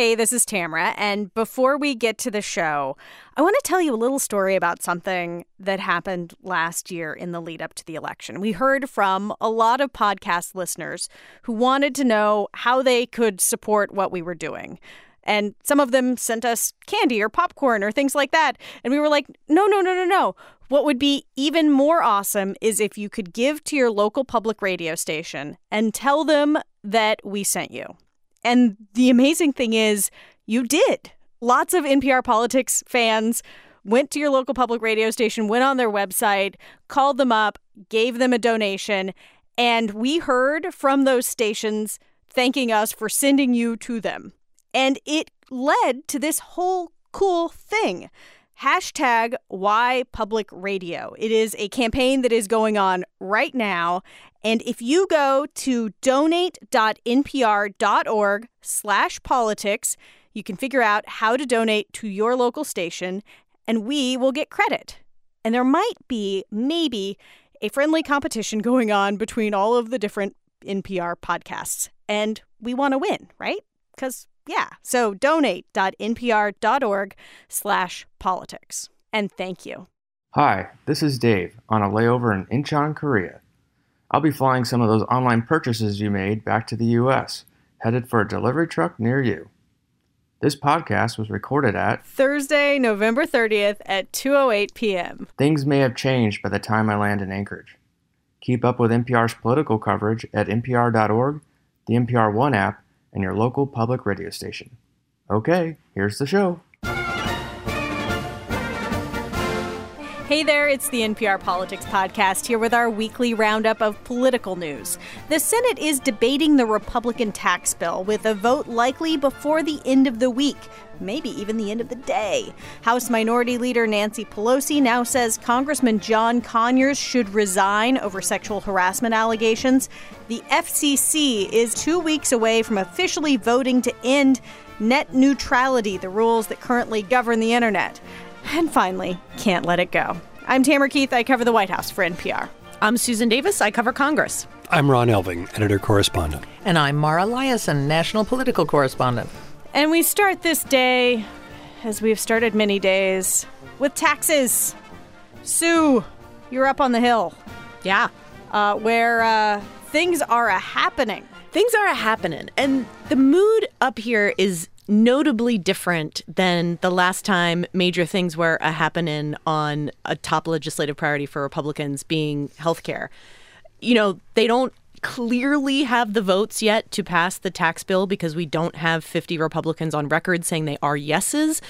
Hey, this is Tamara. And before we get to the show, I want to tell you a little story about something that happened last year in the lead up to the election. We heard from a lot of podcast listeners who wanted to know how they could support what we were doing. And some of them sent us candy or popcorn or things like that. And we were like, no, no, no, no, no. What would be even more awesome is if you could give to your local public radio station and tell them that we sent you. And the amazing thing is, you did. Lots of NPR politics fans went to your local public radio station, went on their website, called them up, gave them a donation, and we heard from those stations thanking us for sending you to them. And it led to this whole cool thing. Hashtag Why Public Radio. It is a campaign that is going on right now. And if you go to donate.npr.org slash politics, you can figure out how to donate to your local station, and we will get credit. And there might be, maybe, a friendly competition going on between all of the different NPR podcasts. And we want to win, right? Because, yeah. So donate.npr.org slash politics. And thank you. Hi, this is Dave on a layover in Incheon, Korea. I'll be flying some of those online purchases you made back to the US, headed for a delivery truck near you. This podcast was recorded at Thursday, November 30th at 2:08 p.m. Things may have changed by the time I land in Anchorage. Keep up with NPR's political coverage at npr.org, the NPR One app, and your local public radio station. Okay, here's the show. Hey there, it's the NPR Politics Podcast here with our weekly roundup of political news. The Senate is debating the Republican tax bill with a vote likely before the end of the week, maybe even the end of the day. House Minority Leader Nancy Pelosi now says Congressman John Conyers should resign over sexual harassment allegations. The FCC is two weeks away from officially voting to end net neutrality, the rules that currently govern the internet. And finally, can't let it go. I'm Tamara Keith. I cover the White House for NPR. I'm Susan Davis. I cover Congress. I'm Ron Elving, editor correspondent. And I'm Mara Liasson, national political correspondent. And we start this day, as we've started many days, with taxes. Sue, you're up on the hill. Yeah. Uh, where uh, things are a happening. Things are a happening. And the mood up here is notably different than the last time major things were a happening on a top legislative priority for Republicans being healthcare. You know, they don't clearly have the votes yet to pass the tax bill because we don't have 50 Republicans on record saying they are yeses.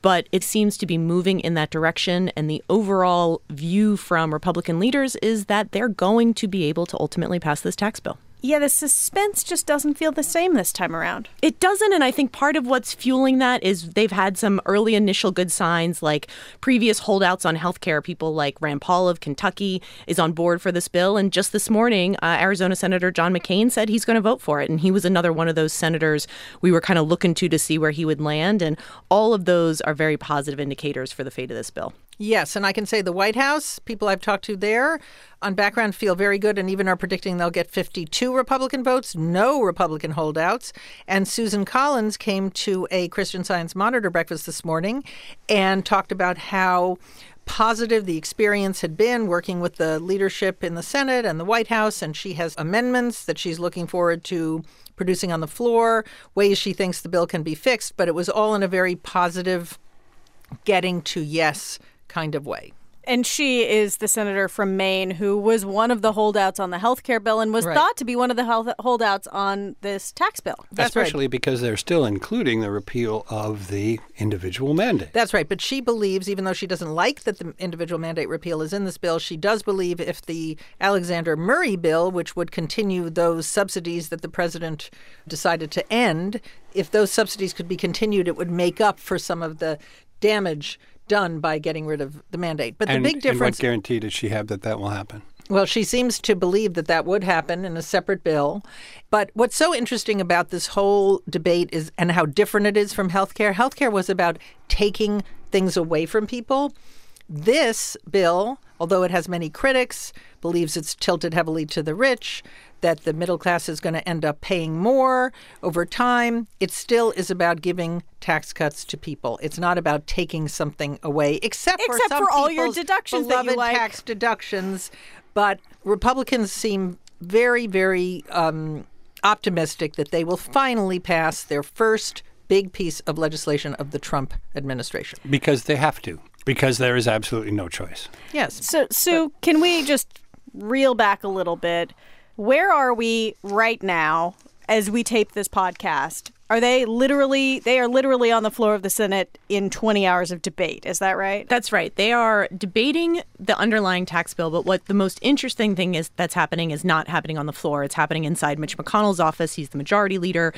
But it seems to be moving in that direction. And the overall view from Republican leaders is that they're going to be able to ultimately pass this tax bill. Yeah, the suspense just doesn't feel the same this time around. It doesn't, and I think part of what's fueling that is they've had some early initial good signs, like previous holdouts on healthcare. People like Rand Paul of Kentucky is on board for this bill, and just this morning, uh, Arizona Senator John McCain said he's going to vote for it, and he was another one of those senators we were kind of looking to to see where he would land, and all of those are very positive indicators for the fate of this bill. Yes, and I can say the White House, people I've talked to there on background feel very good and even are predicting they'll get 52 Republican votes, no Republican holdouts. And Susan Collins came to a Christian Science Monitor breakfast this morning and talked about how positive the experience had been working with the leadership in the Senate and the White House. And she has amendments that she's looking forward to producing on the floor, ways she thinks the bill can be fixed. But it was all in a very positive, getting to yes kind of way. And she is the senator from Maine who was one of the holdouts on the health care bill and was Right. thought to be one of the health holdouts on this tax bill. That's right. Especially because they're still including the repeal of the individual mandate. That's right. But she believes, even though she doesn't like that the individual mandate repeal is in this bill, she does believe if the Alexander Murray bill, which would continue those subsidies that the president decided to end, if those subsidies could be continued, it would make up for some of the damage done by getting rid of the mandate. But and, the big and difference. what guarantee does she have that that will happen? Well, she seems to believe that that would happen in a separate bill. But what's so interesting about this whole debate is and how different it is from healthcare. Healthcare was about taking things away from people. This bill although it has many critics, believes it's tilted heavily to the rich, that the middle class is going to end up paying more over time. It still is about giving tax cuts to people. It's not about taking something away, except, for Except some for all your deductions that you like. tax deductions. But Republicans seem very, very um, optimistic that they will finally pass their first big piece of legislation of the Trump administration. Because they have to, because there is absolutely no choice. Yes. So, Sue, can we just reel back a little bit? Where are we right now as we tape this podcast? Are they literally? They are literally on the floor of the Senate in 20 hours of debate. Is that right? That's right. They are debating the underlying tax bill, but what the most interesting thing is that's happening is not happening on the floor. It's happening inside Mitch McConnell's office. He's the majority leader.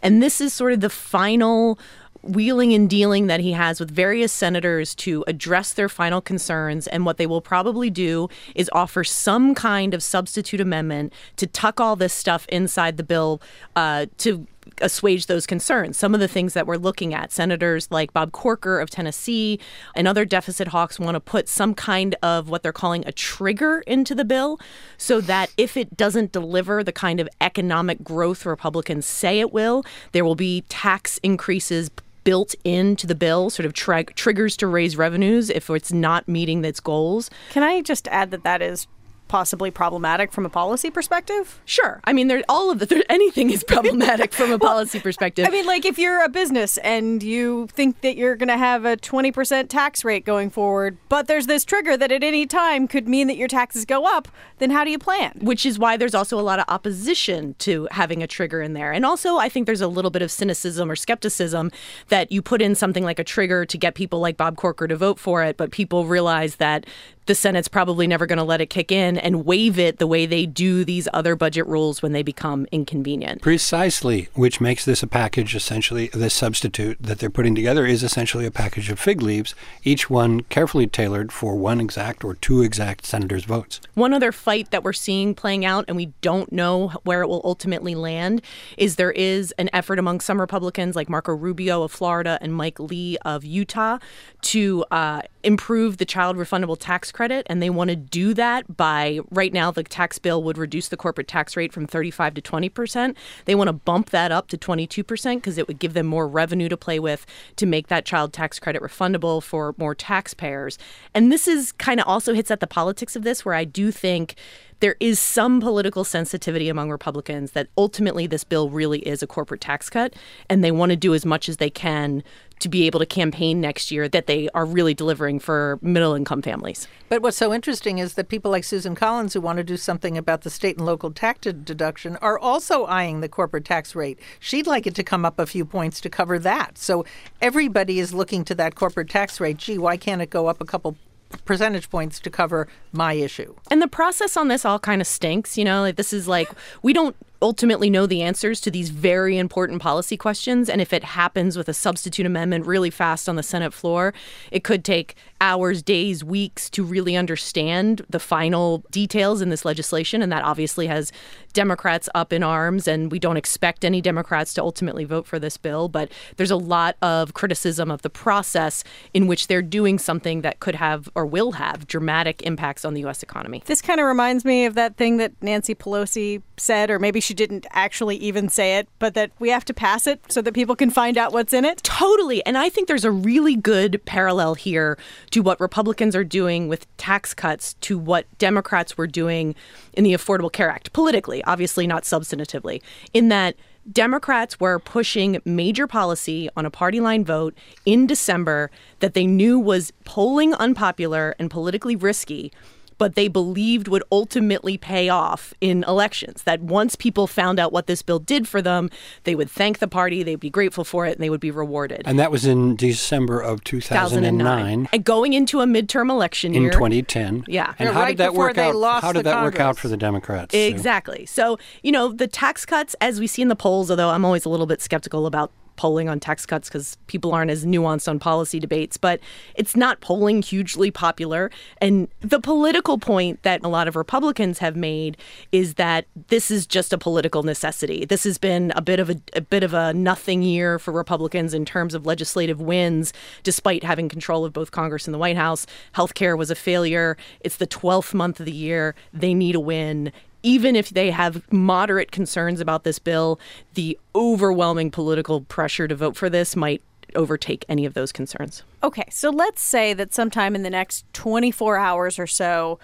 And this is sort of the final wheeling and dealing that he has with various senators to address their final concerns. And what they will probably do is offer some kind of substitute amendment to tuck all this stuff inside the bill uh, to assuage those concerns. Some of the things that we're looking at, senators like Bob Corker of Tennessee and other deficit hawks want to put some kind of what they're calling a trigger into the bill so that if it doesn't deliver the kind of economic growth Republicans say it will, there will be tax increases built into the bill, sort of tri- triggers to raise revenues if it's not meeting its goals. Can I just add that that is possibly problematic from a policy perspective? Sure. I mean, there all of the there, anything is problematic from a policy perspective. I mean, like if you're a business and you think that you're going to have a 20% tax rate going forward, but there's this trigger that at any time could mean that your taxes go up, then how do you plan? which is why there's also a lot of opposition to having a trigger in there. And also, I think there's a little bit of cynicism or skepticism that you put in something like a trigger to get people like Bob Corker to vote for it, but people realize that the Senate's probably never going to let it kick in and waive it the way they do these other budget rules when they become inconvenient. Precisely, which makes this a package essentially, this substitute that they're putting together is essentially a package of fig leaves, each one carefully tailored for one exact or two exact senators' votes. One other fight that we're seeing playing out, and we don't know where it will ultimately land, is there is an effort among some Republicans, like Marco Rubio of Florida and Mike Lee of Utah, to uh, improve the child refundable tax credit. And they want to do that by right now, the tax bill would reduce the corporate tax rate from 35 to 20 percent. They want to bump that up to 22 percent because it would give them more revenue to play with to make that child tax credit refundable for more taxpayers. And this is kind of also hits at the politics of this, where I do think there is some political sensitivity among Republicans that ultimately this bill really is a corporate tax cut, and they want to do as much as they can to be able to campaign next year that they are really delivering for middle income families. But what's so interesting is that people like Susan Collins, who want to do something about the state and local tax deduction, are also eyeing the corporate tax rate. She'd like it to come up a few points to cover that. So everybody is looking to that corporate tax rate. Gee, why can't it go up a couple percentage points to cover my issue? And the process on this all kind of stinks, you know, like this is like we don't ultimately know the answers to these very important policy questions. And if it happens with a substitute amendment really fast on the Senate floor, it could take hours, days, weeks to really understand the final details in this legislation. And that obviously has Democrats up in arms. And we don't expect any Democrats to ultimately vote for this bill. But there's a lot of criticism of the process in which they're doing something that could have or will have dramatic impacts on the U.S. economy. This kind of reminds me of that thing that Nancy Pelosi said, or maybe she didn't actually even say it, but that we have to pass it so that people can find out what's in it. Totally. And I think there's a really good parallel here to what Republicans are doing with tax cuts to what Democrats were doing in the Affordable Care Act, politically, obviously not substantively, in that Democrats were pushing major policy on a party line vote in December that they knew was polling unpopular and politically risky but they believed would ultimately pay off in elections. That once people found out what this bill did for them, they would thank the party, they'd be grateful for it, and they would be rewarded. And that was in December of 2009. And going into a midterm election In year. 2010. Yeah. And Yeah, how right did that work out? How did the that work out for the Democrats? Sue? Exactly. So, you know, the tax cuts, as we see in the polls, although I'm always a little bit skeptical about polling on tax cuts because people aren't as nuanced on policy debates, but it's not polling hugely popular. And the political point that a lot of Republicans have made is that this is just a political necessity. This has been a bit of a, a bit of a nothing year for Republicans in terms of legislative wins, despite having control of both Congress and the White House. Healthcare was a failure. It's the 12th month of the year. They need a win even if they have moderate concerns about this bill, the overwhelming political pressure to vote for this might overtake any of those concerns. Okay, so let's say that sometime in the next 24 hours or so,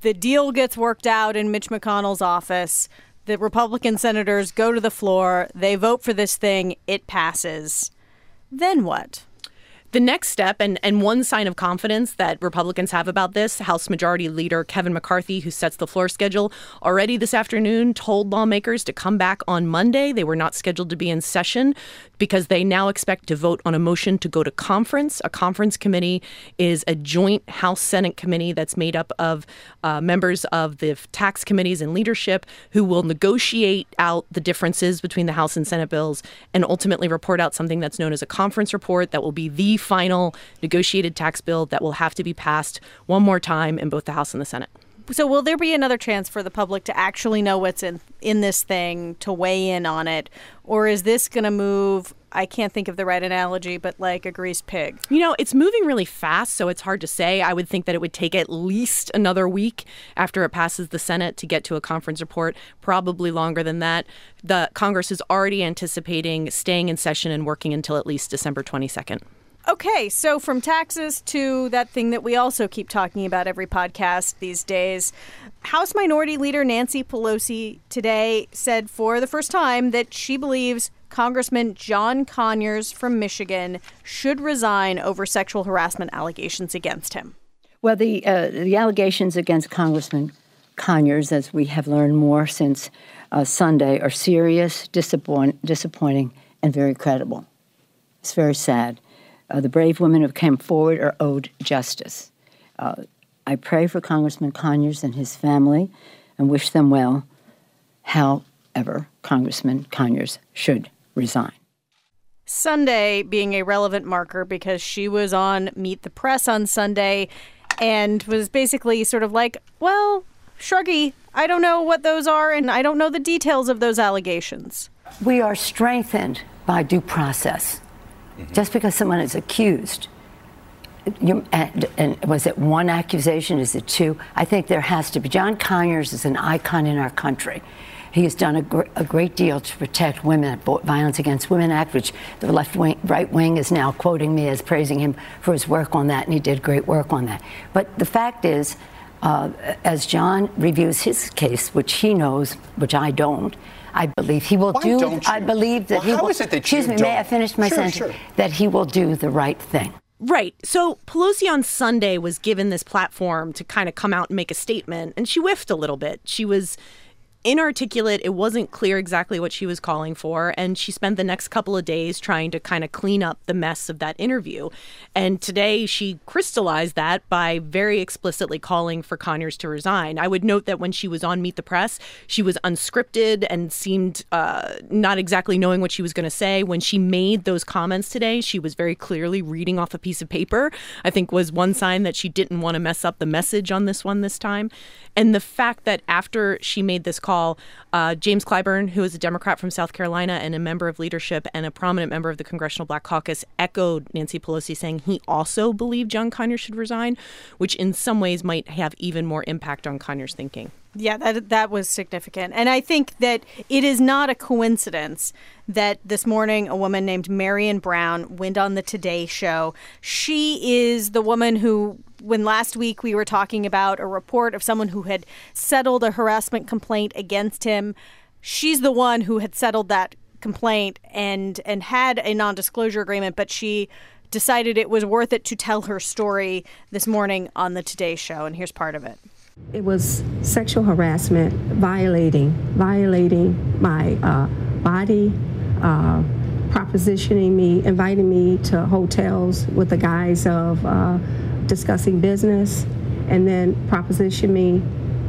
the deal gets worked out in Mitch McConnell's office. The Republican senators go to the floor, they vote for this thing, it passes. Then what? The next step, and, and one sign of confidence that Republicans have about this, House Majority Leader Kevin McCarthy, who sets the floor schedule, already this afternoon told lawmakers to come back on Monday. They were not scheduled to be in session because they now expect to vote on a motion to go to conference. A conference committee is a joint House Senate committee that's made up of uh, members of the tax committees and leadership who will negotiate out the differences between the House and Senate bills and ultimately report out something that's known as a conference report that will be the final negotiated tax bill that will have to be passed one more time in both the House and the Senate. So will there be another chance for the public to actually know what's in in this thing to weigh in on it or is this going to move I can't think of the right analogy, but like a greased pig. You know, it's moving really fast, so it's hard to say. I would think that it would take at least another week after it passes the Senate to get to a conference report, probably longer than that. The Congress is already anticipating staying in session and working until at least December 22nd. Okay, so from taxes to that thing that we also keep talking about every podcast these days, House Minority Leader Nancy Pelosi today said for the first time that she believes Congressman John Conyers from Michigan should resign over sexual harassment allegations against him. Well, the uh, the allegations against Congressman Conyers, as we have learned more since uh, Sunday, are serious, disappoint, disappointing, and very credible. It's very sad. Uh, the brave women who came forward are owed justice. Uh, I pray for Congressman Conyers and his family and wish them well. However, Congressman Conyers should resign. Sunday being a relevant marker because she was on Meet the Press on Sunday and was basically sort of like, well, shruggy, I don't know what those are and I don't know the details of those allegations. We are strengthened by due process. Mm-hmm. Just because someone is accused, you, and, and, was it one accusation? Is it two? I think there has to be. John Conyers is an icon in our country. He has done a, gr- a great deal to protect women, Violence Against Women Act, which the left wing, right wing is now quoting me as praising him for his work on that, and he did great work on that. But the fact is, uh, as John reviews his case, which he knows, which I don't, I believe he will Why do. I believe that well, he will. That excuse me, don't? may I finish my sure, sentence? Sure. That he will do the right thing. Right. So Pelosi on Sunday was given this platform to kind of come out and make a statement, and she whiffed a little bit. She was inarticulate. It wasn't clear exactly what she was calling for. And she spent the next couple of days trying to kind of clean up the mess of that interview. And today she crystallized that by very explicitly calling for Conyers to resign. I would note that when she was on Meet the Press, she was unscripted and seemed uh, not exactly knowing what she was going to say. When she made those comments today, she was very clearly reading off a piece of paper, I think was one sign that she didn't want to mess up the message on this one this time. And the fact that after she made this uh, James Clyburn, who is a Democrat from South Carolina and a member of leadership and a prominent member of the Congressional Black Caucus, echoed Nancy Pelosi, saying he also believed John Conyers should resign, which in some ways might have even more impact on Conyers' thinking. Yeah, that that was significant. And I think that it is not a coincidence that this morning a woman named Marion Brown went on the Today show. She is the woman who when last week we were talking about a report of someone who had settled a harassment complaint against him, she's the one who had settled that complaint and and had a non-disclosure agreement, but she decided it was worth it to tell her story this morning on the Today show and here's part of it. It was sexual harassment, violating, violating my uh, body, uh, propositioning me, inviting me to hotels with the guise of uh, discussing business, and then proposition me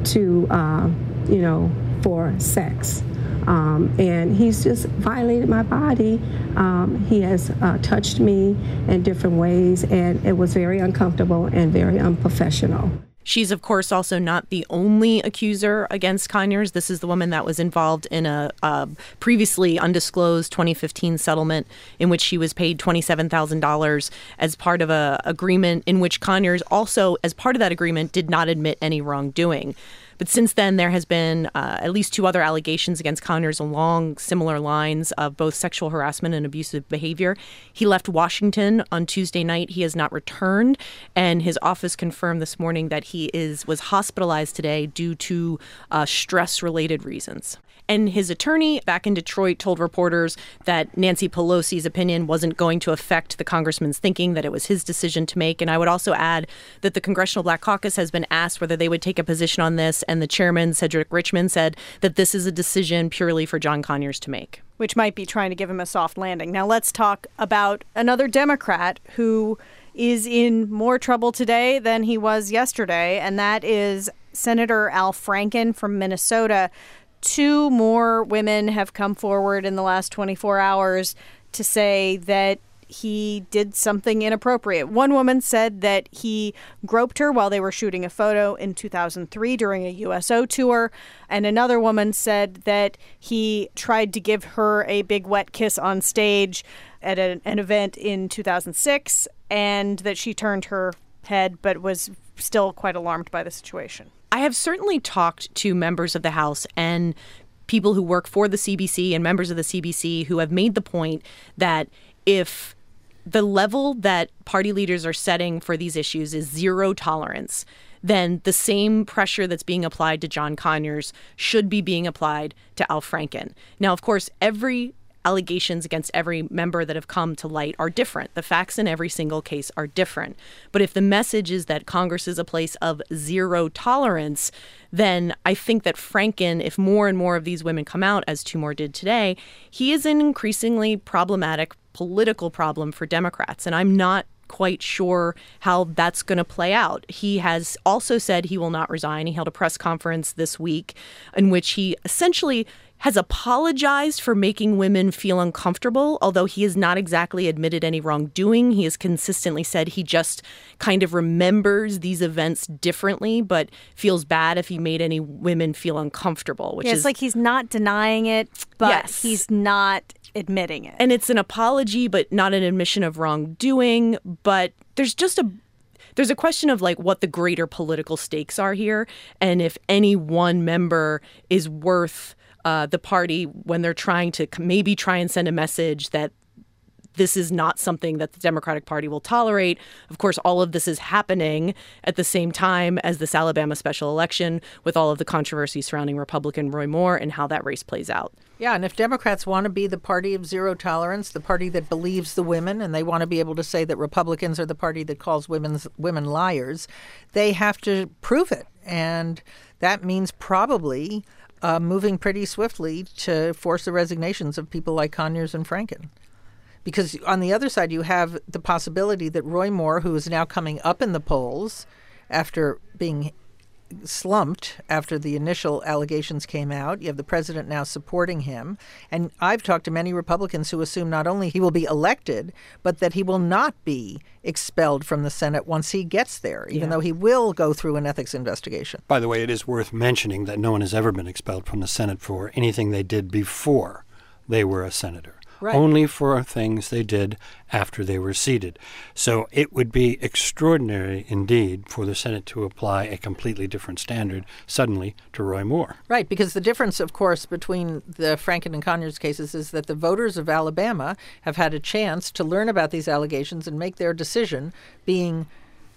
to, uh, you know, for sex. Um, and he's just violated my body. Um, he has uh, touched me in different ways, and it was very uncomfortable and very unprofessional. She's, of course, also not the only accuser against Conyers. This is the woman that was involved in a, a previously undisclosed 2015 settlement in which she was paid $27,000 as part of a agreement in which Conyers also, as part of that agreement, did not admit any wrongdoing. But since then, there has been uh, at least two other allegations against Conyers along similar lines of both sexual harassment and abusive behavior. He left Washington on Tuesday night. He has not returned, and his office confirmed this morning that he is was hospitalized today due to uh, stress-related reasons. And his attorney back in Detroit told reporters that Nancy Pelosi's opinion wasn't going to affect the congressman's thinking, that it was his decision to make. And I would also add that the Congressional Black Caucus has been asked whether they would take a position on this. And the chairman, Cedric Richmond, said that this is a decision purely for John Conyers to make. Which might be trying to give him a soft landing. Now let's talk about another Democrat who is in more trouble today than he was yesterday, and that is Senator Al Franken from Minnesota two more women have come forward in the last 24 hours to say that he did something inappropriate. One woman said that he groped her while they were shooting a photo in 2003 during a USO tour. And another woman said that he tried to give her a big wet kiss on stage at an, an event in 2006 and that she turned her head but was still quite alarmed by the situation. I have certainly talked to members of the House and people who work for the CBC and members of the CBC who have made the point that if the level that party leaders are setting for these issues is zero tolerance, then the same pressure that's being applied to John Conyers should be being applied to Al Franken. Now, of course, every allegations against every member that have come to light are different. The facts in every single case are different. But if the message is that Congress is a place of zero tolerance, then I think that Franken, if more and more of these women come out, as two more did today, he is an increasingly problematic political problem for Democrats. And I'm not quite sure how that's going to play out. He has also said he will not resign. He held a press conference this week in which he essentially has apologized for making women feel uncomfortable, although he has not exactly admitted any wrongdoing. He has consistently said he just kind of remembers these events differently, but feels bad if he made any women feel uncomfortable. Which yeah, it's is like he's not denying it, but Yes. he's not admitting it. and it's an apology, but not an admission of wrongdoing. But there's just a there's a question of like what the greater political stakes are here, and if any one member is worth uh, the party when they're trying to maybe try and send a message that this is not something that the Democratic Party will tolerate. Of course, all of this is happening at the same time as this Alabama special election, with all of the controversy surrounding Republican Roy Moore and how that race plays out. Yeah, and if Democrats want to be the party of zero tolerance, the party that believes the women, and they want to be able to say that Republicans are the party that calls women's women liars, they have to prove it, and that means probably uh, moving pretty swiftly to force the resignations of people like Conyers and Franken. Because on the other side, you have the possibility that Roy Moore, who is now coming up in the polls after being slumped after the initial allegations came out. You have the president now supporting him. And I've talked to many Republicans who assume not only he will be elected, but that he will not be expelled from the Senate once he gets there, even though he will go through an ethics investigation. By the way, it is worth mentioning that no one has ever been expelled from the Senate for anything they did before they were a senator. Right. Only for things they did after they were seated. So it would be extraordinary indeed for the Senate to apply a completely different standard suddenly to Roy Moore. Right, because the difference, of course, between the Franken and Conyers cases is that the voters of Alabama have had a chance to learn about these allegations and make their decision being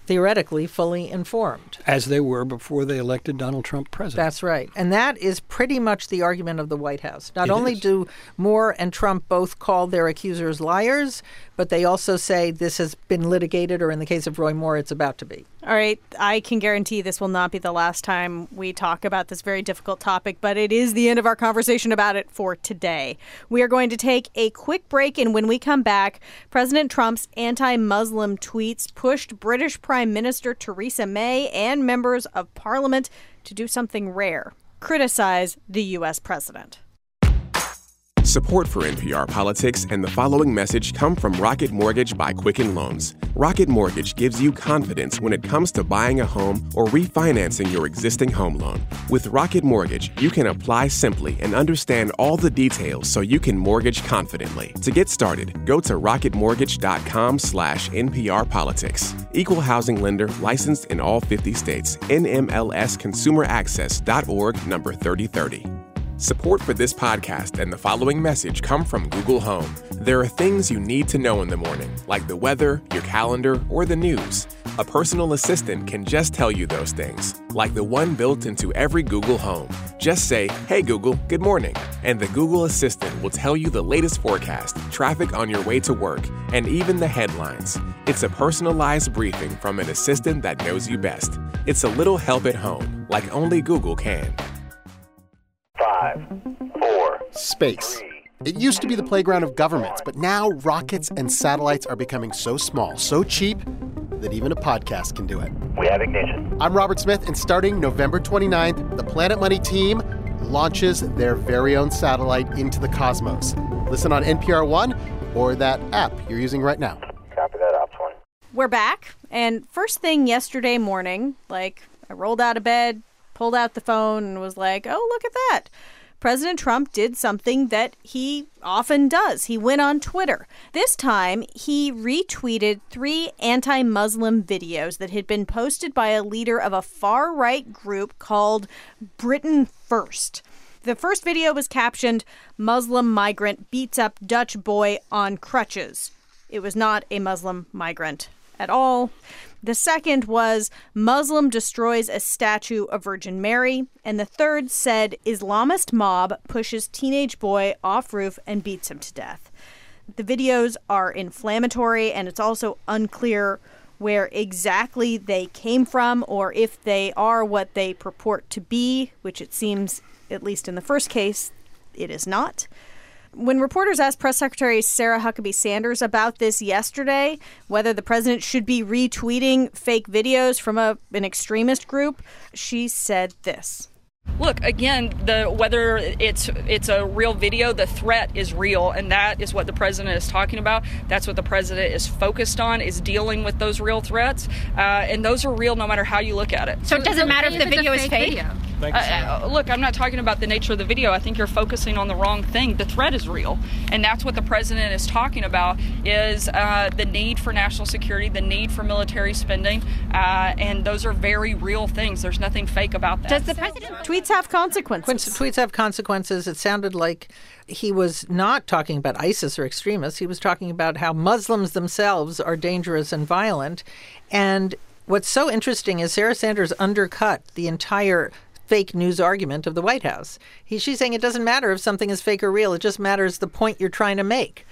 theoretically fully informed. As they were before they elected Donald Trump president. That's right. And that is pretty much the argument of the White House. Not It only is. do Moore and Trump both call their accusers liars, but they also say this has been litigated, or in the case of Roy Moore, it's about to be. All right, I can guarantee this will not be the last time we talk about this very difficult topic, but it is the end of our conversation about it for today. We are going to take a quick break, and when we come back, President Trump's anti Muslim tweets pushed British Prime Minister Theresa May and members of parliament to do something rare criticize the U.S. president. Support for NPR Politics and the following message come from Rocket Mortgage by Quicken Loans. Rocket Mortgage gives you confidence when it comes to buying a home or refinancing your existing home loan. With Rocket Mortgage, you can apply simply and understand all the details so you can mortgage confidently. To get started, go to rocketmortgage.com slash NPR Politics. Equal housing lender licensed in all 50 states. NMLSconsumeraccess.org number 3030. Support for this podcast and the following message come from Google Home. There are things you need to know in the morning, like the weather, your calendar, or the news. A personal assistant can just tell you those things, like the one built into every Google Home. Just say, Hey Google, good morning, and the Google Assistant will tell you the latest forecast, traffic on your way to work, and even the headlines. It's a personalized briefing from an assistant that knows you best. It's a little help at home, like only Google can. Five, four, Space. It used to be the playground of governments, but now rockets and satellites are becoming so small, so cheap, that even a podcast can do it. we have ignition. I'm Robert Smith, and starting November 29th, the Planet Money team launches their very own satellite into the cosmos. Listen on NPR One or that app you're using right now. Copy that, Ops 1. We're back, and first thing yesterday morning, like I rolled out of bed, pulled out the phone, and was like, oh, look at that. President Trump did something that he often does. He went on Twitter. This time, he retweeted three anti Muslim videos that had been posted by a leader of a far right group called Britain First. The first video was captioned Muslim migrant beats up Dutch boy on crutches. It was not a Muslim migrant at all. The second was Muslim destroys a statue of Virgin Mary. And the third said Islamist mob pushes teenage boy off roof and beats him to death. The videos are inflammatory and it's also unclear where exactly they came from or if they are what they purport to be, which it seems, at least in the first case, it is not. When reporters asked Press Secretary Sarah Huckabee Sanders about this yesterday, whether the president should be retweeting fake videos from a, an extremist group, she said this. Look again, the whether it's it's a real video, the threat is real, and that is what the president is talking about. That's what the president is focused on is dealing with those real threats, uh, and those are real no matter how you look at it. So it doesn't matter if the video is fake? Uh, uh, look, I'm not talking about the nature of the video. I think you're focusing on the wrong thing. The threat is real, and that's what the president is talking about: is uh, the need for national security, the need for military spending, uh, and those are very real things. There's nothing fake about that. Does the president Tweets have consequences. Tweets have consequences, it sounded like he was not talking about ISIS or extremists. He was talking about how Muslims themselves are dangerous and violent. And what's so interesting is Sarah Sanders undercut the entire fake news argument of the White House. He, she's saying it doesn't matter if something is fake or real, it just matters the point you're trying to make.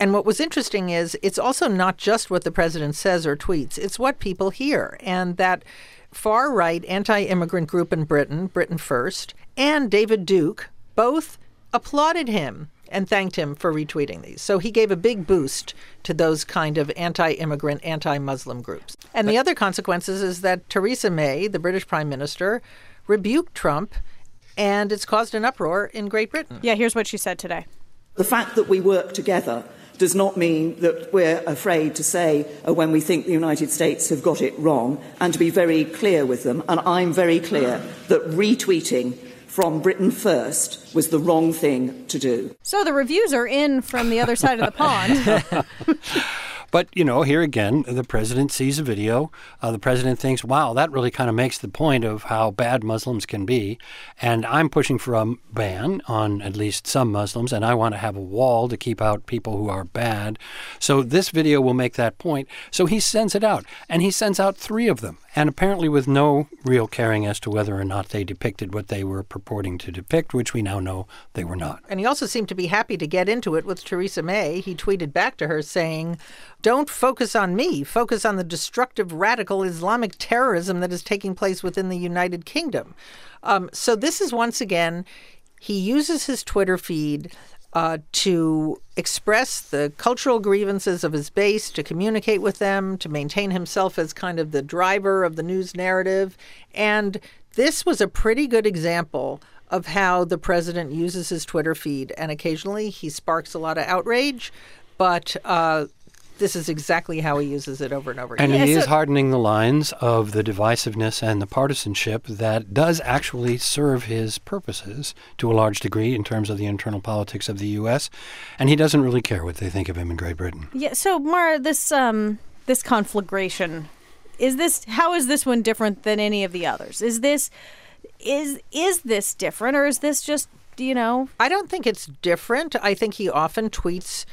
And what was interesting is it's also not just what the president says or tweets, it's what people hear. And that far right anti immigrant group in Britain, Britain First, and David Duke both applauded him and thanked him for retweeting these. So he gave a big boost to those kind of anti immigrant, anti Muslim groups. And the other consequences is that Theresa May, the British Prime Minister, rebuked Trump, and it's caused an uproar in Great Britain. Yeah, here's what she said today. The fact that we work together does not mean that we're afraid to say uh, when we think the United States have got it wrong and to be very clear with them. And I'm very clear that retweeting from Britain First was the wrong thing to do. So the reviews are in from the other side of the pond. But, you know, here again, the president sees a video. Uh, the president thinks, wow, that really kind of makes the point of how bad Muslims can be. And I'm pushing for a ban on at least some Muslims, and I want to have a wall to keep out people who are bad. So this video will make that point. So he sends it out, and he sends out three of them, and apparently with no real caring as to whether or not they depicted what they were purporting to depict, which we now know they were not. And he also seemed to be happy to get into it with Theresa May. He tweeted back to her saying, Don't focus on me, focus on the destructive radical Islamic terrorism that is taking place within the United Kingdom. Um, so this is once again, he uses his Twitter feed uh, to express the cultural grievances of his base, to communicate with them, to maintain himself as kind of the driver of the news narrative. And this was a pretty good example of how the president uses his Twitter feed, and occasionally he sparks a lot of outrage, but uh, this is exactly how he uses it over and over again. And he is hardening the lines of the divisiveness and the partisanship that does actually serve his purposes to a large degree in terms of the internal politics of the U.S. And he doesn't really care what they think of him in Great Britain. Yeah. So, Mara, this um, this conflagration is this. How is this one different than any of the others? Is this is is this different, or is this just you know? I don't think it's different. I think he often tweets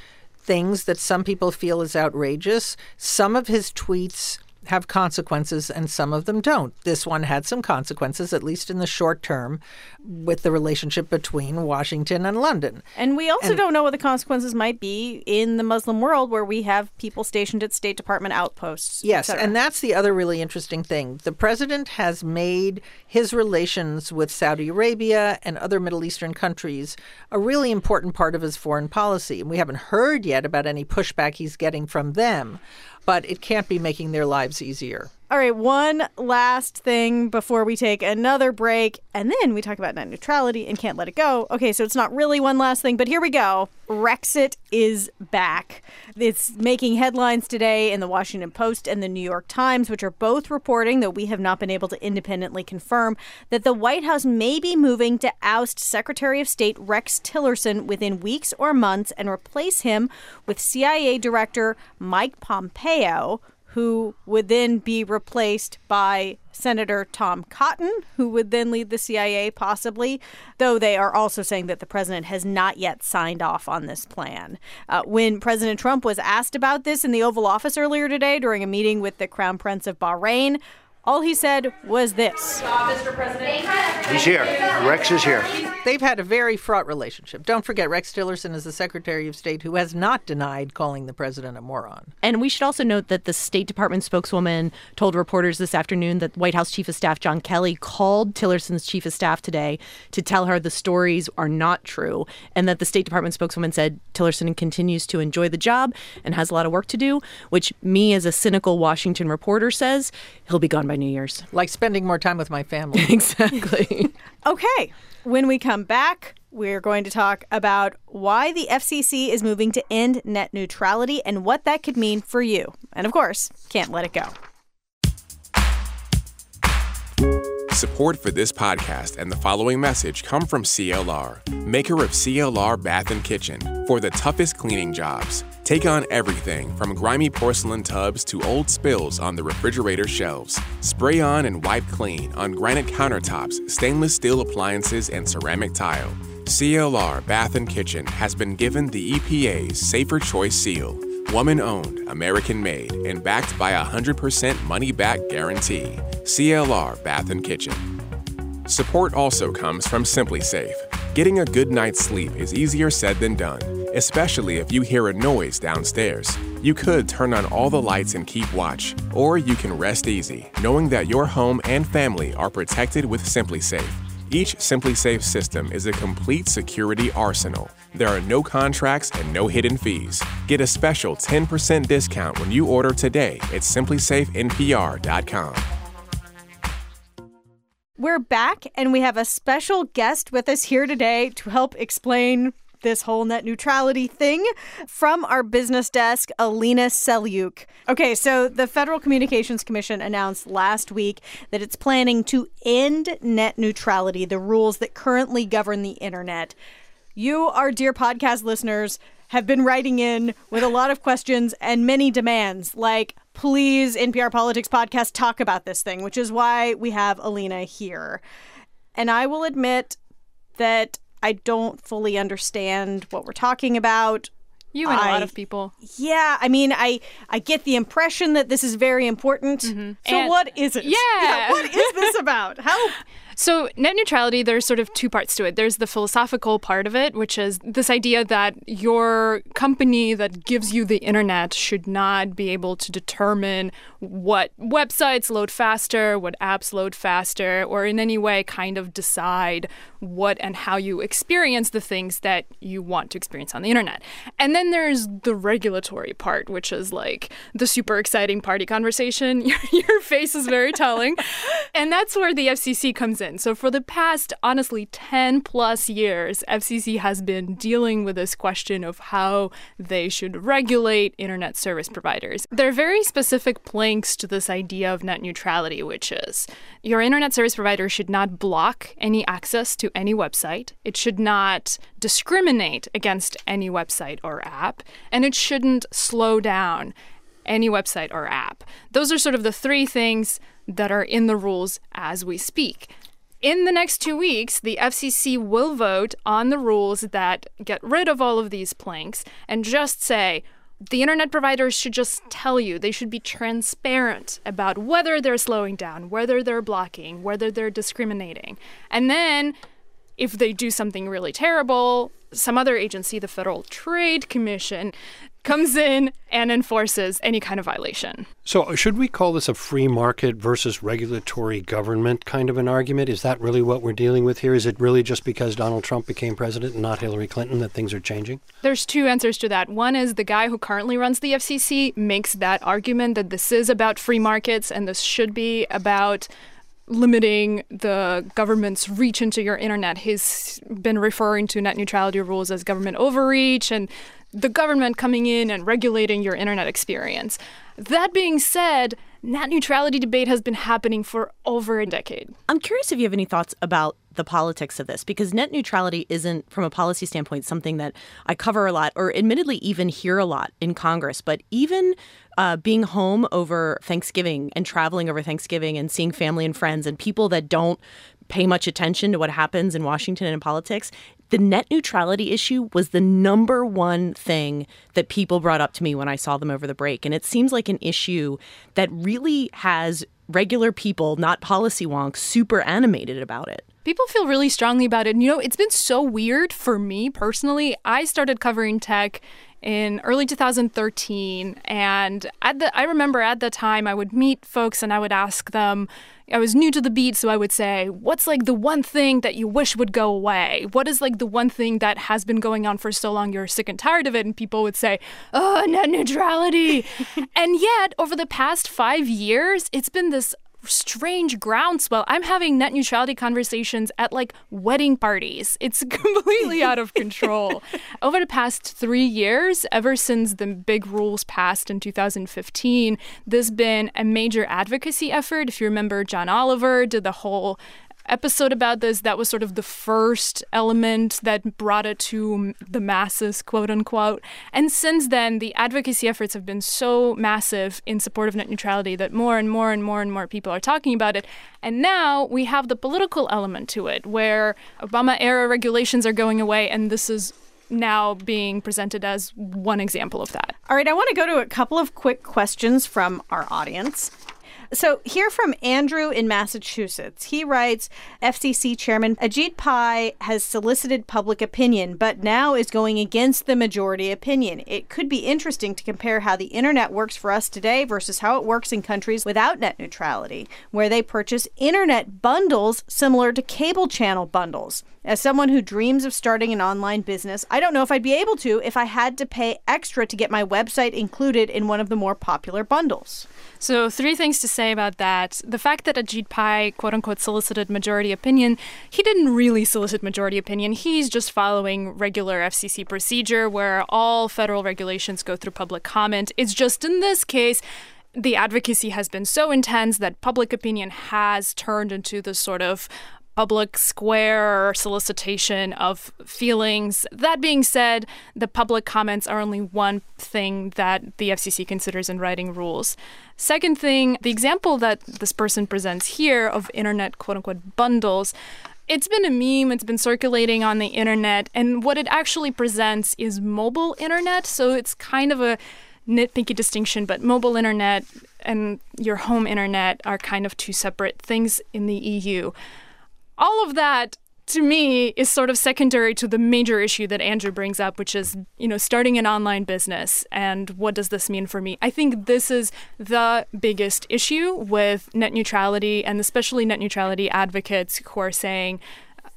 things that some people feel is outrageous. Some of his tweets have consequences and some of them don't. This one had some consequences, at least in the short term, with the relationship between Washington and London. And we also And- don't know what the consequences might be in the Muslim world where we have people stationed at State Department outposts. Yes, and that's the other really interesting thing. The president has made his relations with Saudi Arabia and other Middle Eastern countries a really important part of his foreign policy. And we haven't heard yet about any pushback he's getting from them, but it can't be making their lives easier. All right, one last thing before we take another break, and then we talk about net neutrality and can't let it go. Okay, so it's not really one last thing, but here we go. Rexit is back. It's making headlines today in the Washington Post and the New York Times, which are both reporting, though we have not been able to independently confirm, that the White House may be moving to oust Secretary of State Rex Tillerson within weeks or months and replace him with CIA Director Mike Pompeo who would then be replaced by Senator Tom Cotton, who would then lead the CIA, possibly, though they are also saying that the president has not yet signed off on this plan. Uh, when President Trump was asked about this in the Oval Office earlier today during a meeting with the Crown Prince of Bahrain, all he said was this Mr. President. He's here. Rex is here. They've had a very fraught relationship. Don't forget, Rex Tillerson is the Secretary of State who has not denied calling the president a moron. And we should also note that the State Department spokeswoman told reporters this afternoon that White House Chief of Staff John Kelly called Tillerson's Chief of Staff today to tell her the stories are not true, and that the State Department spokeswoman said Tillerson continues to enjoy the job and has a lot of work to do, which me as a cynical Washington reporter says he'll be gone by New Year's. Like spending more time with my family. exactly. Okay. When we come back, we're going to talk about why the FCC is moving to end net neutrality and what that could mean for you. And of course, can't let it go. Support for this podcast and the following message come from CLR, maker of CLR Bath and Kitchen. For the toughest cleaning jobs, take on everything from grimy porcelain tubs to old spills on the refrigerator shelves. Spray on and wipe clean on granite countertops, stainless steel appliances, and ceramic tile. CLR Bath and Kitchen has been given the EPA's Safer Choice seal. Woman owned, American made, and backed by a 100% money back guarantee. CLR Bath and Kitchen. Support also comes from SimpliSafe. Getting a good night's sleep is easier said than done, especially if you hear a noise downstairs. You could turn on all the lights and keep watch, or you can rest easy, knowing that your home and family are protected with SimpliSafe. Each SimpliSafe system is a complete security arsenal. There are no contracts and no hidden fees. Get a special 10% discount when you order today at simplysafenpr.com. We're back and we have a special guest with us here today to help explain this whole net neutrality thing from our business desk, Alina Selyukh. Okay, so the Federal Communications Commission announced last week that it's planning to end net neutrality, the rules that currently govern the internet. You, our dear podcast listeners, have been writing in with a lot of questions and many demands, like, please, NPR Politics Podcast, talk about this thing, which is why we have Alina here. And I will admit that I don't fully understand what we're talking about. You and a lot of people. Yeah, I mean, I I get the impression that this is very important. Mm-hmm. So And- what is it? Yeah. what is this about? Help. So, net neutrality, there's sort of two parts to it. There's the philosophical part of it, which is this idea that your company that gives you the internet should not be able to determine what websites load faster, what apps load faster, or in any way kind of decide what and how you experience the things that you want to experience on the internet. And then there's the regulatory part, which is like the super exciting party conversation. Your, face is very telling. and that's where the FCC comes in reason. So, for the past, honestly, 10 plus years, FCC has been dealing with this question of how they should regulate internet service providers. There are very specific planks to this idea of net neutrality, which is your internet service provider should not block any access to any website, it should not discriminate against any website or app, and it shouldn't slow down any website or app. Those are sort of the three things that are in the rules as we speak. In the next two weeks, the FCC will vote on the rules that get rid of all of these planks and just say, the internet providers should just tell you, they should be transparent about whether they're slowing down, whether they're blocking, whether they're discriminating. And then if they do something really terrible, some other agency, the Federal Trade Commission, comes in and enforces any kind of violation. So, should we call this a free market versus regulatory government kind of an argument? Is that really what we're dealing with here? Is it really just because Donald Trump became president and not Hillary Clinton that things are changing? There's two answers to that. One is the guy who currently runs the FCC makes that argument that this is about free markets and this should be about limiting the government's reach into your internet. He's been referring to net neutrality rules as government overreach and the government coming in and regulating your internet experience. That being said, net neutrality debate has been happening for over a decade. I'm curious if you have any thoughts about the politics of this because net neutrality isn't, from a policy standpoint, something that I cover a lot or admittedly even hear a lot in Congress. But even uh, being home over Thanksgiving and traveling over Thanksgiving and seeing family and friends and people that don't pay much attention to what happens in Washington and in politics, the net neutrality issue was the number one thing that people brought up to me when I saw them over the break. And it seems like an issue that really has regular people, not policy wonks, super animated about it. People feel really strongly about it. And, you know, it's been so weird for me personally. I started covering tech in early 2013 and at the I remember at the time I would meet folks and I would ask them I was new to the beat so I would say what's like the one thing that you wish would go away? What is like the one thing that has been going on for so long you're sick and tired of it? And people would say oh net neutrality. And yet over the past 5 years it's been this strange groundswell. I'm having net neutrality conversations at like wedding parties. It's completely out of control. Over the past three years, ever since the big rules passed in 2015, there's been a major advocacy effort. If you remember, John Oliver did the whole episode about this that was sort of the first element that brought it to the masses, quote unquote. And since then, the advocacy efforts have been so massive in support of net neutrality that more and more and more and more people are talking about it. And now we have the political element to it, where Obama era regulations are going away, and this is now being presented as one example of that. All right, I want to go to a couple of quick questions from our audience. So, here from Andrew in Massachusetts. He writes FCC Chairman Ajit Pai has solicited public opinion, but now is going against the majority opinion. It could be interesting to compare how the internet works for us today versus how it works in countries without net neutrality, where they purchase internet bundles similar to cable channel bundles. As someone who dreams of starting an online business, I don't know if I'd be able to if I had to pay extra to get my website included in one of the more popular bundles. So, three things to say about that. The fact that Ajit Pai, quote unquote, solicited majority opinion, he didn't really solicit majority opinion. He's just following regular FCC procedure where all federal regulations go through public comment. It's just in this case, the advocacy has been so intense that public opinion has turned into this sort of public square solicitation of feelings. That being said, the public comments are only one thing that the FCC considers in writing rules. Second thing, the example that this person presents here of internet quote unquote bundles. It's been a meme, it's been circulating on the internet, and what it actually presents is mobile internet. So it's kind of a nitpicky distinction, but mobile internet and your home internet are kind of two separate things in the EU all of that to me is sort of secondary to the major issue that Andrew brings up, which is, you know, starting an online business and what does this mean for me? I think this is the biggest issue with net neutrality and especially net neutrality advocates who are saying,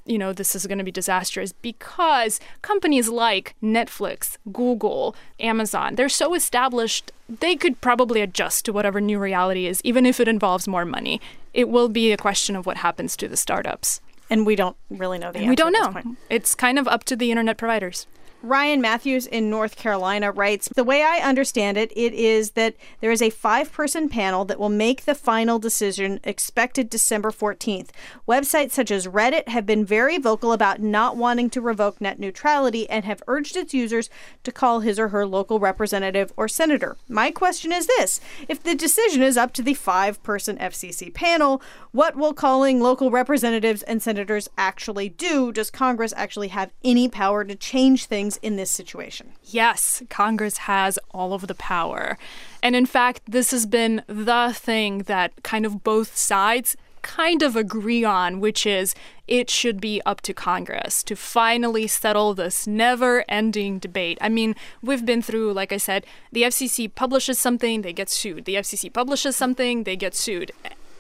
you know, this is going to be disastrous because companies like Netflix, Google, Amazon, they're so established, they could probably adjust to whatever new reality is, even if it involves more money it will be a question of what happens to the startups. And we don't really know the answer. We don't know. It's kind of up to the internet providers. Ryan Matthews in North Carolina writes The way I understand it, it is that there is a five person panel that will make the final decision expected December 14th. Websites such as Reddit have been very vocal about not wanting to revoke net neutrality and have urged its users to call his or her local representative or senator. My question is this If the decision is up to the five person FCC panel, what will calling local representatives and senators actually do? Does Congress actually have any power to change things in this situation? Yes, Congress has all of the power. And in fact, this has been the thing that kind of both sides kind of agree on, which is it should be up to Congress to finally settle this never ending debate. I mean, we've been through, like I said, the FCC publishes something, they get sued. The FCC publishes something, they get sued.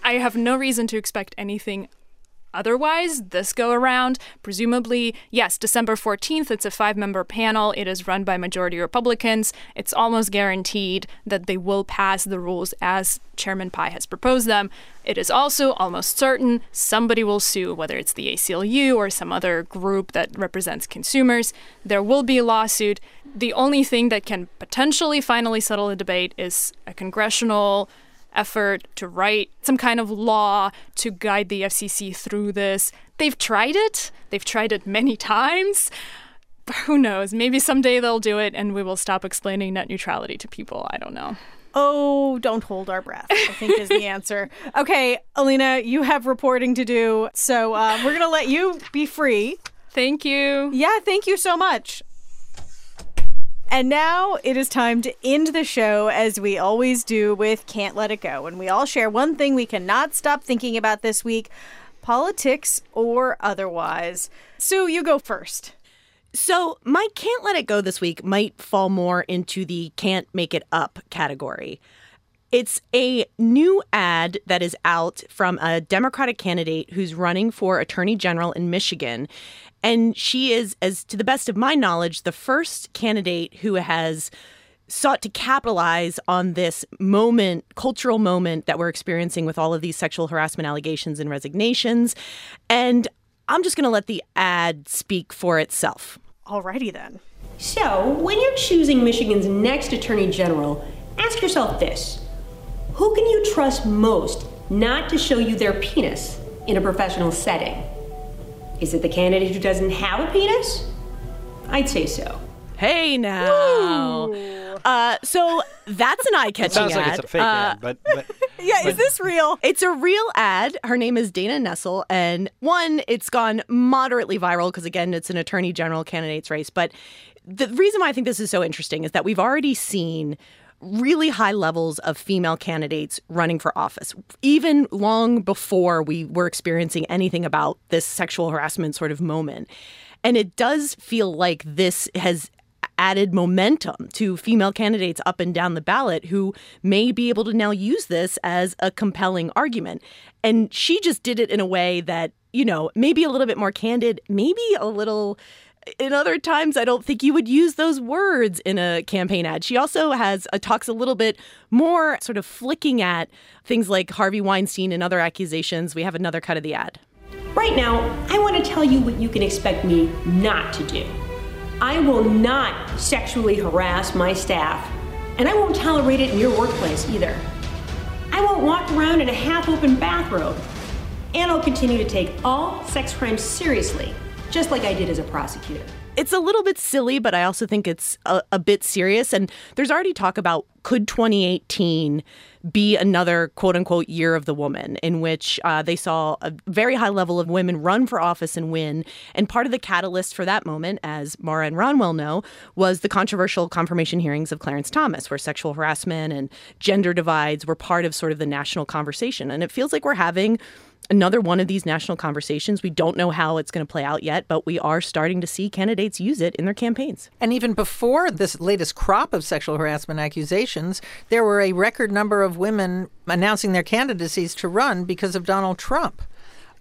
I have no reason to expect anything Otherwise, this go around, presumably, yes, December 14th, it's a five member panel. It is run by majority Republicans. It's almost guaranteed that they will pass the rules as Chairman Pai has proposed them. It is also almost certain somebody will sue, whether it's the ACLU or some other group that represents consumers. There will be a lawsuit. The only thing that can potentially finally settle the debate is a congressional effort to write some kind of law to guide the FCC through this. They've tried it, they've tried it many times. But who knows? Maybe someday they'll do it and we will stop explaining net neutrality to people. I don't know. Oh, don't hold our breath, I think is the answer. Okay, Alina, you have reporting to do. So uh, we're going to let you be free. Thank you. Yeah, thank you so much. And now it is time to end the show as we always do with Can't Let It Go. And we all share one thing we cannot stop thinking about this week politics or otherwise. Sue, you go first. So, my can't let it go this week might fall more into the can't make it up category. It's a new ad that is out from a Democratic candidate who's running for attorney general in Michigan. And she is, as to the best of my knowledge, the first candidate who has sought to capitalize on this moment, cultural moment that we're experiencing with all of these sexual harassment allegations and resignations. And I'm just going to let the ad speak for itself. Alrighty then. So, when you're choosing Michigan's next Attorney General, ask yourself this Who can you trust most not to show you their penis in a professional setting? Is it the candidate who doesn't have a penis? I'd say so. Hey now. Uh, so that's an eye catching Sounds ad. like it's a fake Uh, ad, but, but Yeah, is this real? It's a real ad. Her name is Dana Nessel. And one, it's gone moderately viral because, again, it's an attorney general candidate's race. But the reason why I think this is so interesting is that we've already seen really high levels of female candidates running for office, even long before we were experiencing anything about this sexual harassment sort of moment. And it does feel like this has added momentum to female candidates up and down the ballot who may be able to now use this as a compelling argument. And she just did it in a way that, you know, maybe a little bit more candid, maybe a little in other times I don't think you would use those words in a campaign ad. She also has uh, talks a little bit more sort of flicking at things like Harvey Weinstein and other accusations. We have another cut of the ad. Right now, I want to tell you what you can expect me not to do. I will not sexually harass my staff, and I won't tolerate it in your workplace either. I won't walk around in a half open bathrobe, and I'll continue to take all sex crimes seriously, just like I did as a prosecutor. It's a little bit silly, but I also think it's a, a bit serious. And there's already talk about could 2018 be another quote unquote year of the woman in which uh, they saw a very high level of women run for office and win. And part of the catalyst for that moment, as Mara and Ron well know, was the controversial confirmation hearings of Clarence Thomas, where sexual harassment and gender divides were part of sort of the national conversation. And it feels like we're having another one of these national conversations. We don't know how it's going to play out yet, but we are starting to see candidates use it in their campaigns. And even before this latest crop of sexual harassment accusations, there were a record number of women announcing their candidacies to run because of Donald Trump.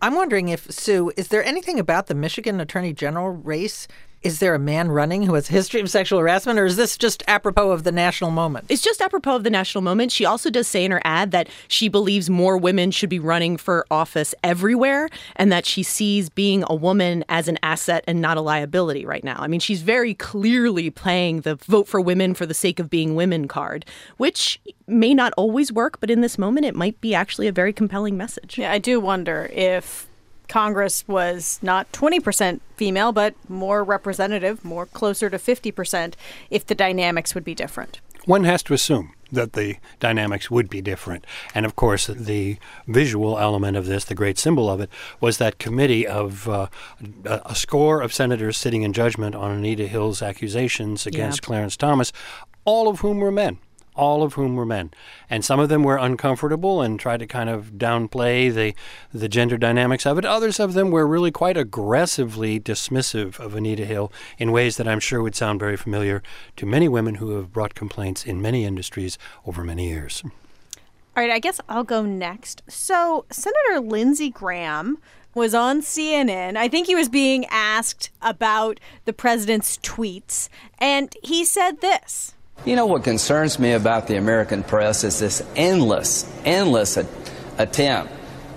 I'm wondering if, Sue, is there anything about the Michigan Attorney General race? Is there a man running who has a history of sexual harassment, or is this just apropos of the national moment? It's just apropos of the national moment. She also does say in her ad that she believes more women should be running for office everywhere and that she sees being a woman as an asset and not a liability right now. I mean, she's very clearly playing the vote for women for the sake of being women card, which may not always work, but in this moment, it might be actually a very compelling message. Yeah, I do wonder if Congress was not 20% female, but more representative, more closer to 50%, if the dynamics would be different. One has to assume that the dynamics would be different. And of course, the visual element of this, the great symbol of it, was that committee of uh, a score of senators sitting in judgment on Anita Hill's accusations against Clarence Thomas, all of whom were men all of whom were men. And some of them were uncomfortable and tried to kind of downplay the, the gender dynamics of it. Others of them were really quite aggressively dismissive of Anita Hill in ways that I'm sure would sound very familiar to many women who have brought complaints in many industries over many years. All right, I guess I'll go next. So, Senator Lindsey Graham was on CNN. I think he was being asked about the president's tweets, and he said this. You know what concerns me about the American press is this endless, endless attempt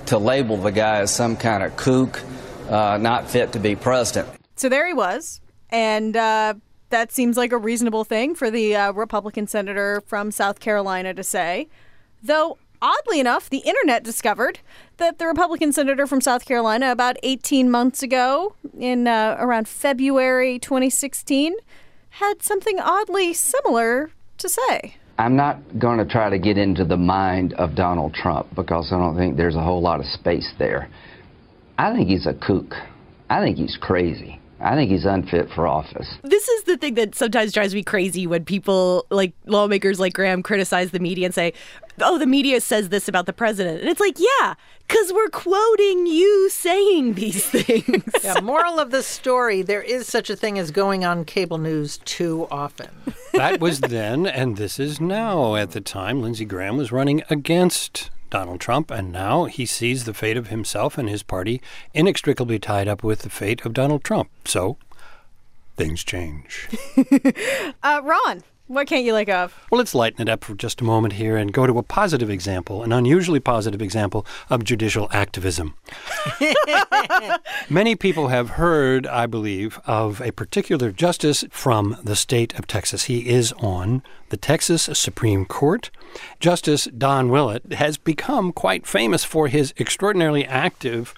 to label the guy as some kind of kook, uh, not fit to be president. So there he was, and uh, that seems like a reasonable thing for the uh, Republican senator from South Carolina to say. Though, oddly enough, the internet discovered that the Republican senator from South Carolina, about 18 months ago, in uh, around February 2016, had something oddly similar to say. I'm not going to try to get into the mind of Donald Trump because I don't think there's a whole lot of space there. I think he's a kook. I think he's crazy. I think he's unfit for office. This is the thing that sometimes drives me crazy when people, like lawmakers like Graham, criticize the media and say, oh, the media says this about the president. And it's like, yeah, because we're quoting you saying these things. yeah, moral of the story there is such a thing as going on cable news too often. that was then, and this is now. At the time, Lindsey Graham was running against Donald Trump, and now he sees the fate of himself and his party inextricably tied up with the fate of Donald Trump. So things change. uh, Ron, what can't you let go of? Well, let's lighten it up for just a moment here and go to a positive example, an unusually positive example of judicial activism. Many people have heard, I believe, of a particular justice from the state of Texas. He is on the Texas Supreme Court. Justice Don Willett has become quite famous for his extraordinarily active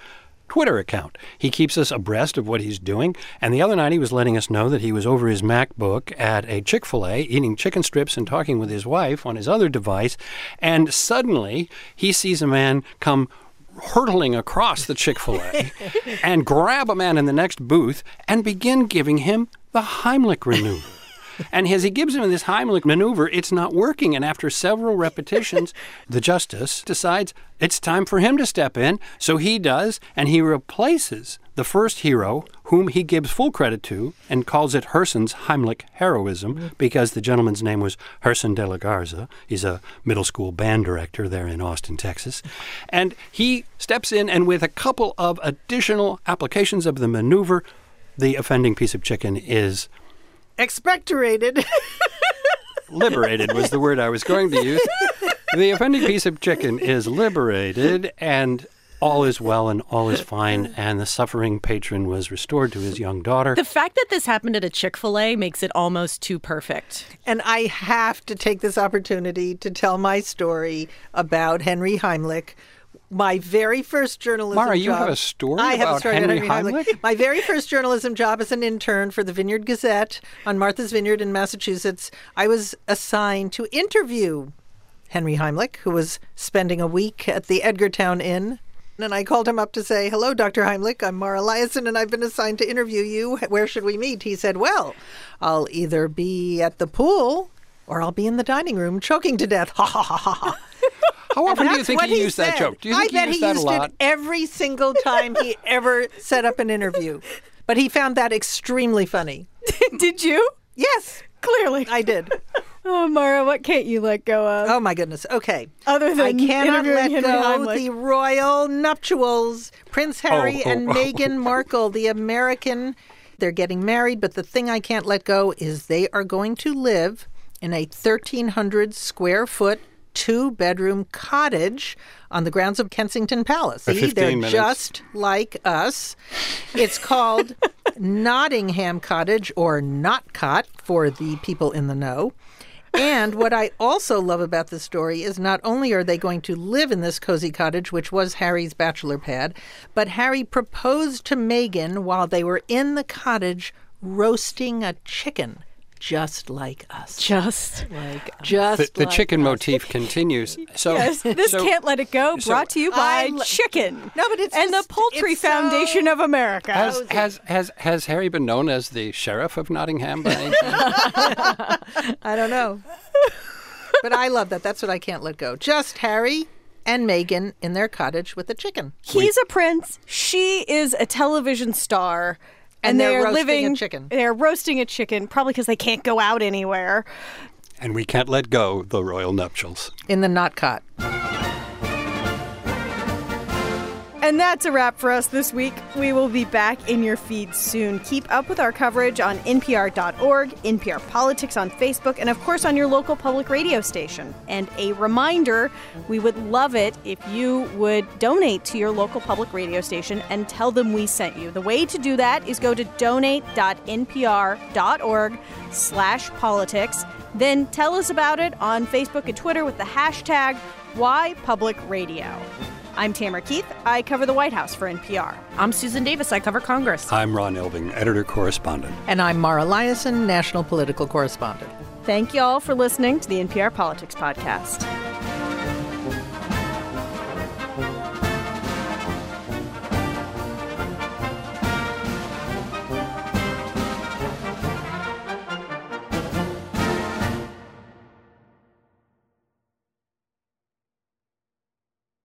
Twitter account. He keeps us abreast of what he's doing. And the other night, he was letting us know that he was over his MacBook at a Chick fil A eating chicken strips and talking with his wife on his other device. And suddenly, he sees a man come hurtling across the Chick fil A and grab a man in the next booth and begin giving him the Heimlich maneuver. And as he gives him this Heimlich maneuver, it's not working. And after several repetitions, the justice decides it's time for him to step in. So he does, and he replaces the first hero, whom he gives full credit to and calls it Herson's Heimlich heroism mm-hmm. because the gentleman's name was Herson de la Garza. He's a middle school band director there in Austin, Texas. And he steps in, and with a couple of additional applications of the maneuver, the offending piece of chicken is expectorated. liberated was the word I was going to use. The offending piece of chicken is liberated, and all is well and all is fine, and the suffering patron was restored to his young daughter. The fact that this happened at a Chick fil A makes it almost too perfect. And I have to take this opportunity to tell my story about Henry Heimlich. My very first journalism Mara, job. you have a story I have about a story Henry about Henry Heimlich? My very first journalism job as an intern for the Vineyard Gazette on Martha's Vineyard in Massachusetts. I was assigned to interview Henry Heimlich, who was spending a week at the Edgartown Inn. And I called him up to say, Hello, Dr. Heimlich. I'm Mara Liasson, and I've been assigned to interview you. Where should we meet? He said, Well, I'll either be at the pool or I'll be in the dining room choking to death. Ha ha ha ha ha. How often do you think what he used that joke? Do you I think he bet used he that a used lot? it every single time he ever set up an interview. But he found that extremely funny. did you? Yes. Clearly. I did. Oh, Mara, what can't you let go of? Oh my goodness. Okay. Other than I cannot interviewing let Henry go Heimlich. the royal nuptials. Prince oh, Harry oh, and oh. Meghan Markle, the American They're getting married, but the thing I can't let go is they are going to live in a 1,300 square foot two bedroom cottage on the grounds of Kensington Palace. For See, 15 they're minutes. just like us. It's called Nottingham Cottage or Nott Cott for the people in the know. And what I also love about this story is not only are they going to live in this cozy cottage, which was Harry's bachelor pad, but Harry proposed to Meghan while they were in the cottage roasting a chicken, just like us. Just like us. Just the, the like chicken us. motif continues. So yes, this so- can't let it go. so- Brought to you by I lo- Chicken. No, but it's and just- the Poultry it's so- Foundation of America. Has, has has has Harry been known as the sheriff of Nottingham by any? I don't know. but I love that. That's what I can't let go. Just Harry and Meghan in their cottage with a chicken. He's a prince. She is a television star. And they're they're roasting a living. chicken. They're roasting a chicken, probably because they can't go out anywhere. and we can't let go the royal nuptials. In the not cot. And that's a wrap for us this week. We will be back in your feed soon. Keep up with our coverage on npr.org, NPR Politics on Facebook, and of course on your local public radio station. And a reminder we would love it if you would donate to your local public radio station and tell them we sent you. The way to do that is go to donate.npr.org slash politics. Then tell us about it on Facebook and Twitter with the hashtag WhyPublicRadio. I'm Tamara Keith. I cover the White House for NPR. I'm Susan Davis. I cover Congress. I'm Ron Elving, editor correspondent. And I'm Mara Liasson, national political correspondent. Thank you all for listening to the NPR Politics Podcast.